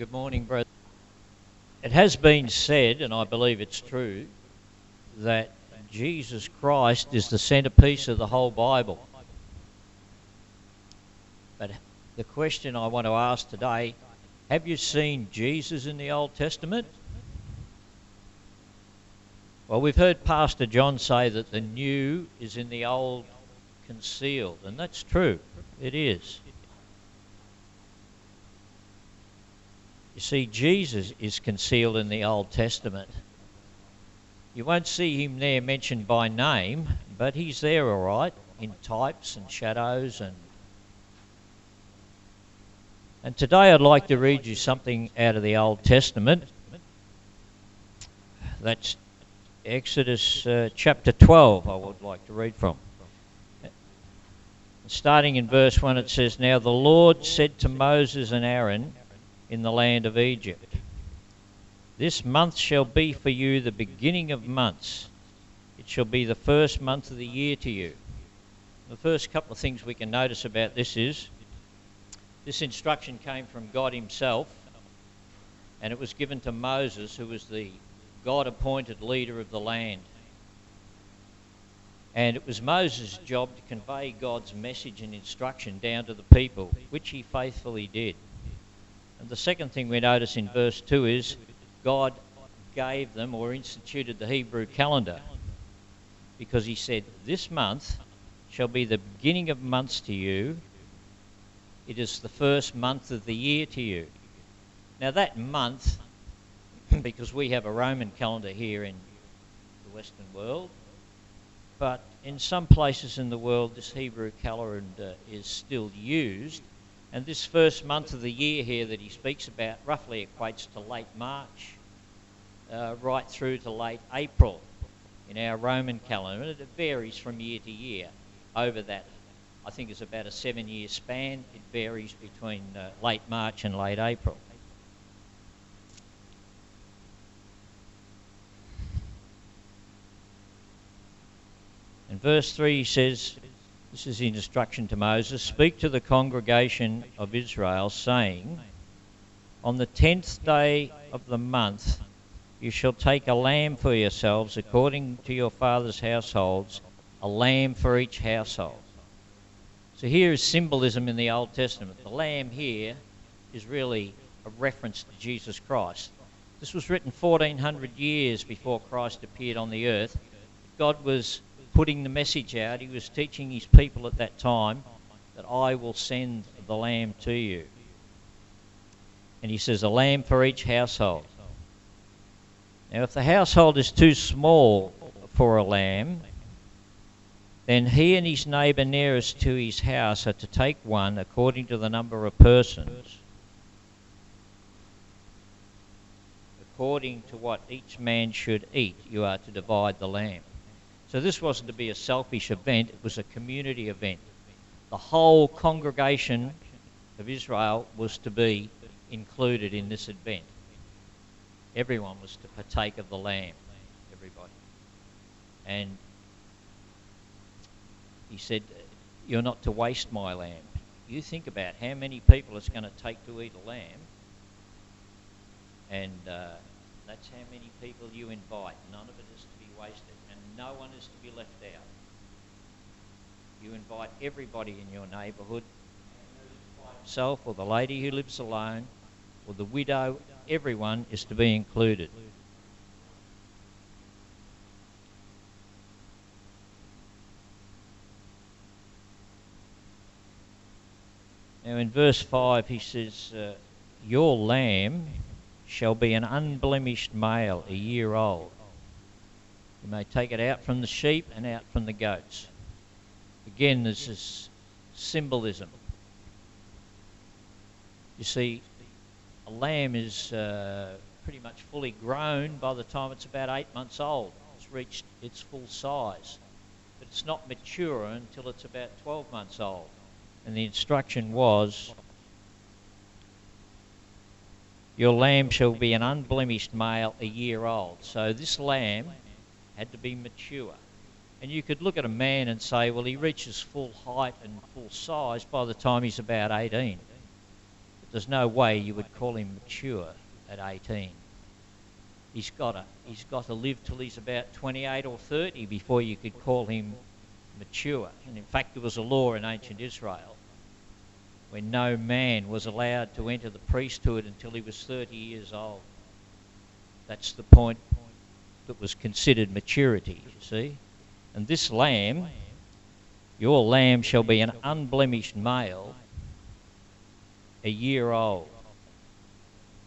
Good morning, brother. It has been said, and I believe it's true, that Jesus Christ is the centerpiece of the whole Bible. But the question I want to ask today have you seen Jesus in the Old Testament? Well, we've heard Pastor John say that the new is in the old concealed, and that's true. It is. You see, Jesus is concealed in the Old Testament. You won't see him there mentioned by name, but he's there all right, in types and shadows and and today I'd like to read you something out of the Old Testament. That's Exodus uh, chapter 12, I would like to read from. Starting in verse 1, it says, Now the Lord said to Moses and Aaron in the land of Egypt, This month shall be for you the beginning of months. It shall be the first month of the year to you. The first couple of things we can notice about this is this instruction came from God Himself, and it was given to Moses, who was the God appointed leader of the land. And it was Moses' job to convey God's message and instruction down to the people, which he faithfully did. And the second thing we notice in verse 2 is God gave them or instituted the Hebrew calendar because he said, This month shall be the beginning of months to you, it is the first month of the year to you. Now, that month, because we have a Roman calendar here in the Western world, but in some places in the world, this Hebrew calendar is still used. And this first month of the year here that he speaks about roughly equates to late March, uh, right through to late April in our Roman calendar. And it varies from year to year over that I think is about a seven year span. It varies between uh, late March and late April. In verse 3 he says, This is the instruction to Moses Speak to the congregation of Israel, saying, On the tenth day of the month you shall take a lamb for yourselves according to your father's households, a lamb for each household. So here is symbolism in the Old Testament. The lamb here is really a reference to Jesus Christ. This was written 1400 years before Christ appeared on the earth. God was putting the message out. He was teaching his people at that time that I will send the lamb to you. And he says, a lamb for each household. Now, if the household is too small for a lamb, then he and his neighbour nearest to his house are to take one according to the number of persons, according to what each man should eat, you are to divide the lamb. So this wasn't to be a selfish event, it was a community event. The whole congregation of Israel was to be included in this event. Everyone was to partake of the lamb, everybody. And he said, You're not to waste my lamb. You think about how many people it's going to take to eat a lamb, and uh, that's how many people you invite. None of it is to be wasted, no one is to be left out. You invite everybody in your neighbourhood, himself or the lady who lives alone, or the widow, everyone is to be included. Now, in verse 5, he says, uh, Your lamb shall be an unblemished male, a year old. You may take it out from the sheep and out from the goats. Again, this is symbolism. You see, a lamb is uh, pretty much fully grown by the time it's about eight months old. It's reached its full size. But it's not mature until it's about 12 months old and the instruction was your lamb shall be an unblemished male a year old. So this lamb had to be mature. And you could look at a man and say, well, he reaches full height and full size by the time he's about 18. But there's no way you would call him mature at 18. He's got to, he's got to live till he's about 28 or 30 before you could call him mature. And in fact, there was a law in ancient Israel when no man was allowed to enter the priesthood until he was 30 years old. That's the point that was considered maturity, you see. And this lamb, your lamb shall be an unblemished male, a year old.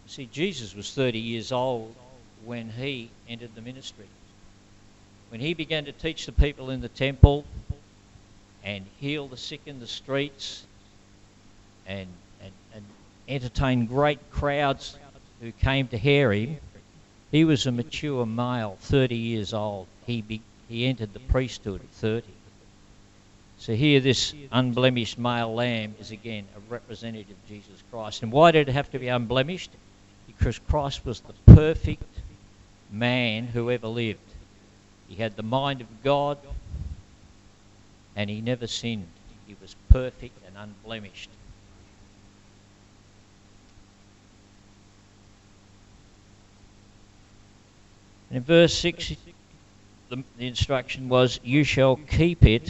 See, Jesus was 30 years old when he entered the ministry. When he began to teach the people in the temple and heal the sick in the streets and, and, and entertain great crowds who came to hear him, he was a mature male, 30 years old. He, be, he entered the priesthood at 30. So here, this unblemished male lamb is again a representative of Jesus Christ. And why did it have to be unblemished? Because Christ was the perfect man who ever lived. He had the mind of God and he never sinned. He was perfect and unblemished. And in verse 6, the, the instruction was, You shall keep it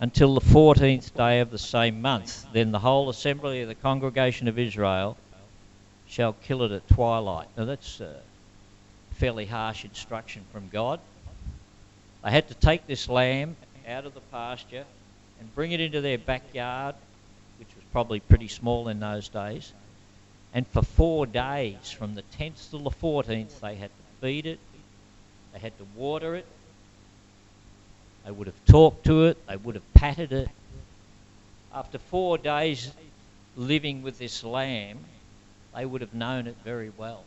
until the 14th day of the same month. Then the whole assembly of the congregation of Israel shall kill it at twilight. Now that's a fairly harsh instruction from God. They had to take this lamb out of the pasture and bring it into their backyard, which was probably pretty small in those days. And for four days, from the 10th to the 14th, they had to feed it, they had to water it, they would have talked to it, they would have patted it. After four days living with this lamb, they would have known it very well.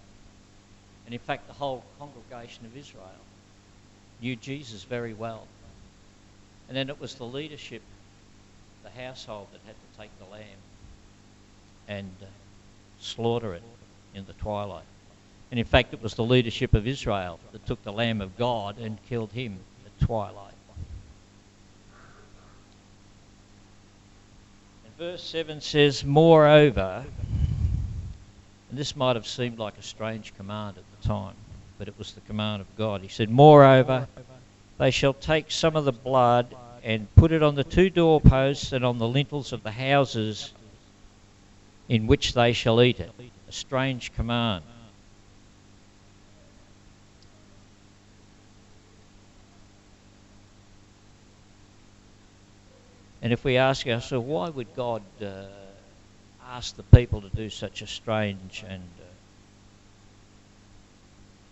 And in fact, the whole congregation of Israel knew Jesus very well. And then it was the leadership, the household, that had to take the lamb and uh, slaughter it in the twilight. And in fact, it was the leadership of Israel that took the Lamb of God and killed him at twilight. And verse 7 says, Moreover, and this might have seemed like a strange command at the time, but it was the command of God. He said, Moreover, they shall take some of the blood and put it on the two doorposts and on the lintels of the houses in which they shall eat it. A strange command. And if we ask ourselves, why would God uh, ask the people to do such a strange and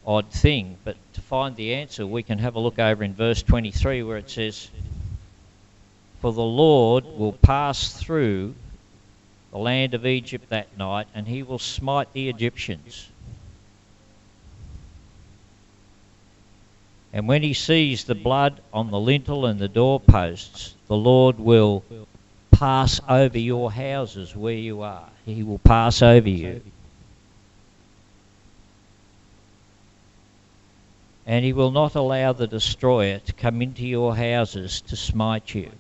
uh, odd thing? But to find the answer, we can have a look over in verse 23 where it says, For the Lord will pass through the land of Egypt that night, and he will smite the Egyptians. And when he sees the blood on the lintel and the doorposts, the Lord will pass over your houses where you are. He will pass over you. And he will not allow the destroyer to come into your houses to smite you.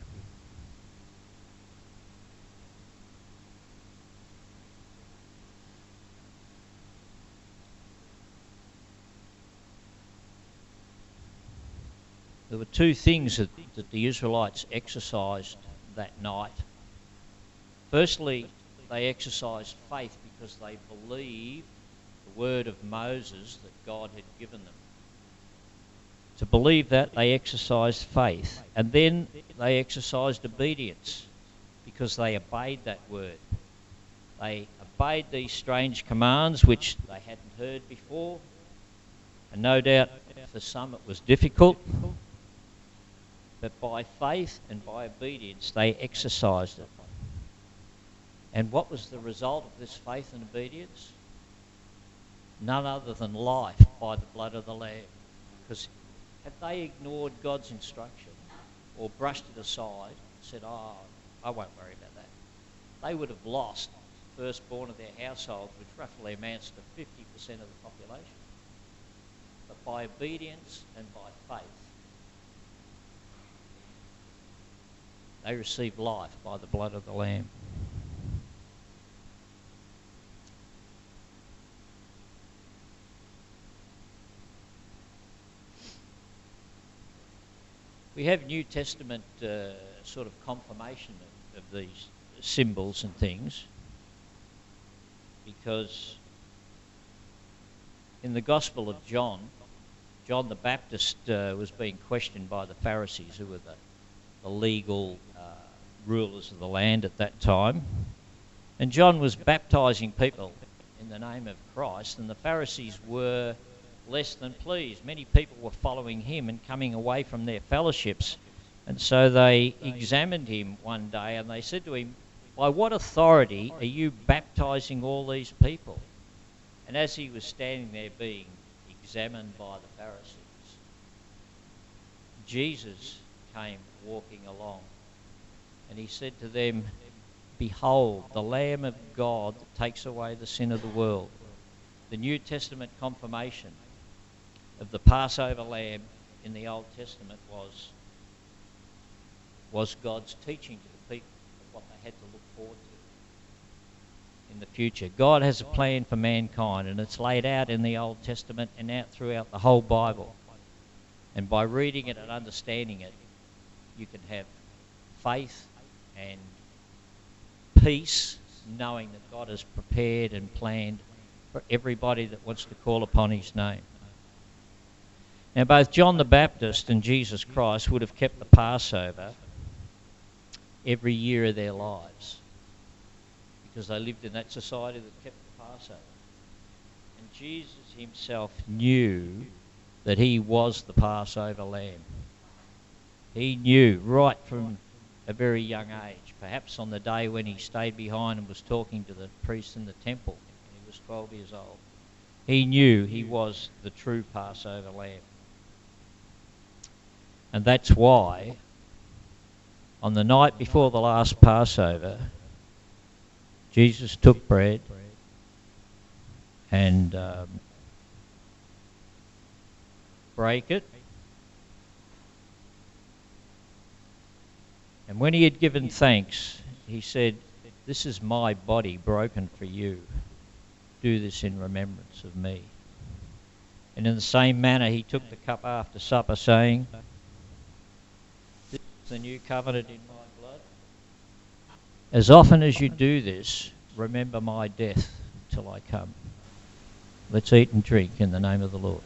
There were two things that, that the Israelites exercised that night. Firstly, they exercised faith because they believed the word of Moses that God had given them. To believe that, they exercised faith. And then they exercised obedience because they obeyed that word. They obeyed these strange commands which they hadn't heard before. And no doubt for some it was difficult, but by faith and by obedience they exercised it. And what was the result of this faith and obedience? None other than life by the blood of the Lamb. Because had they ignored God's instruction or brushed it aside and said, Oh, I won't worry about that, they would have lost the firstborn of their household, which roughly amounts to 50% of the population. But by obedience and by faith, They receive life by the blood of the Lamb. We have New Testament uh, sort of confirmation of, of these symbols and things because in the Gospel of John, John the Baptist uh, was being questioned by the Pharisees, who were the the legal uh, rulers of the land at that time. And John was baptizing people in the name of Christ, and the Pharisees were less than pleased. Many people were following him and coming away from their fellowships. And so they examined him one day and they said to him, By what authority are you baptizing all these people? And as he was standing there being examined by the Pharisees, Jesus came walking along and he said to them, Behold, the Lamb of God that takes away the sin of the world. The New Testament confirmation of the Passover lamb in the Old Testament was, was God's teaching to the people of what they had to look forward to in the future. God has a plan for mankind, and it's laid out in the Old Testament and out throughout the whole Bible. And by reading it and understanding it, you can have faith and peace, knowing that God has prepared and planned for everybody that wants to call upon His name. Now, both John the Baptist and Jesus Christ would have kept the Passover every year of their lives because they lived in that society that kept the Passover. And Jesus himself knew that he was the Passover lamb. He knew right from a very young age, perhaps on the day when he stayed behind and was talking to the priests in the temple when he was 12 years old. He knew he was the true Passover lamb. And that's why on the night before the last Passover, Jesus took bread and um, break it And when he had given thanks, he said, This is my body broken for you. Do this in remembrance of me. And in the same manner, he took the cup after supper, saying, This is the new covenant in my blood. As often as you do this, remember my death till I come. Let's eat and drink in the name of the Lord.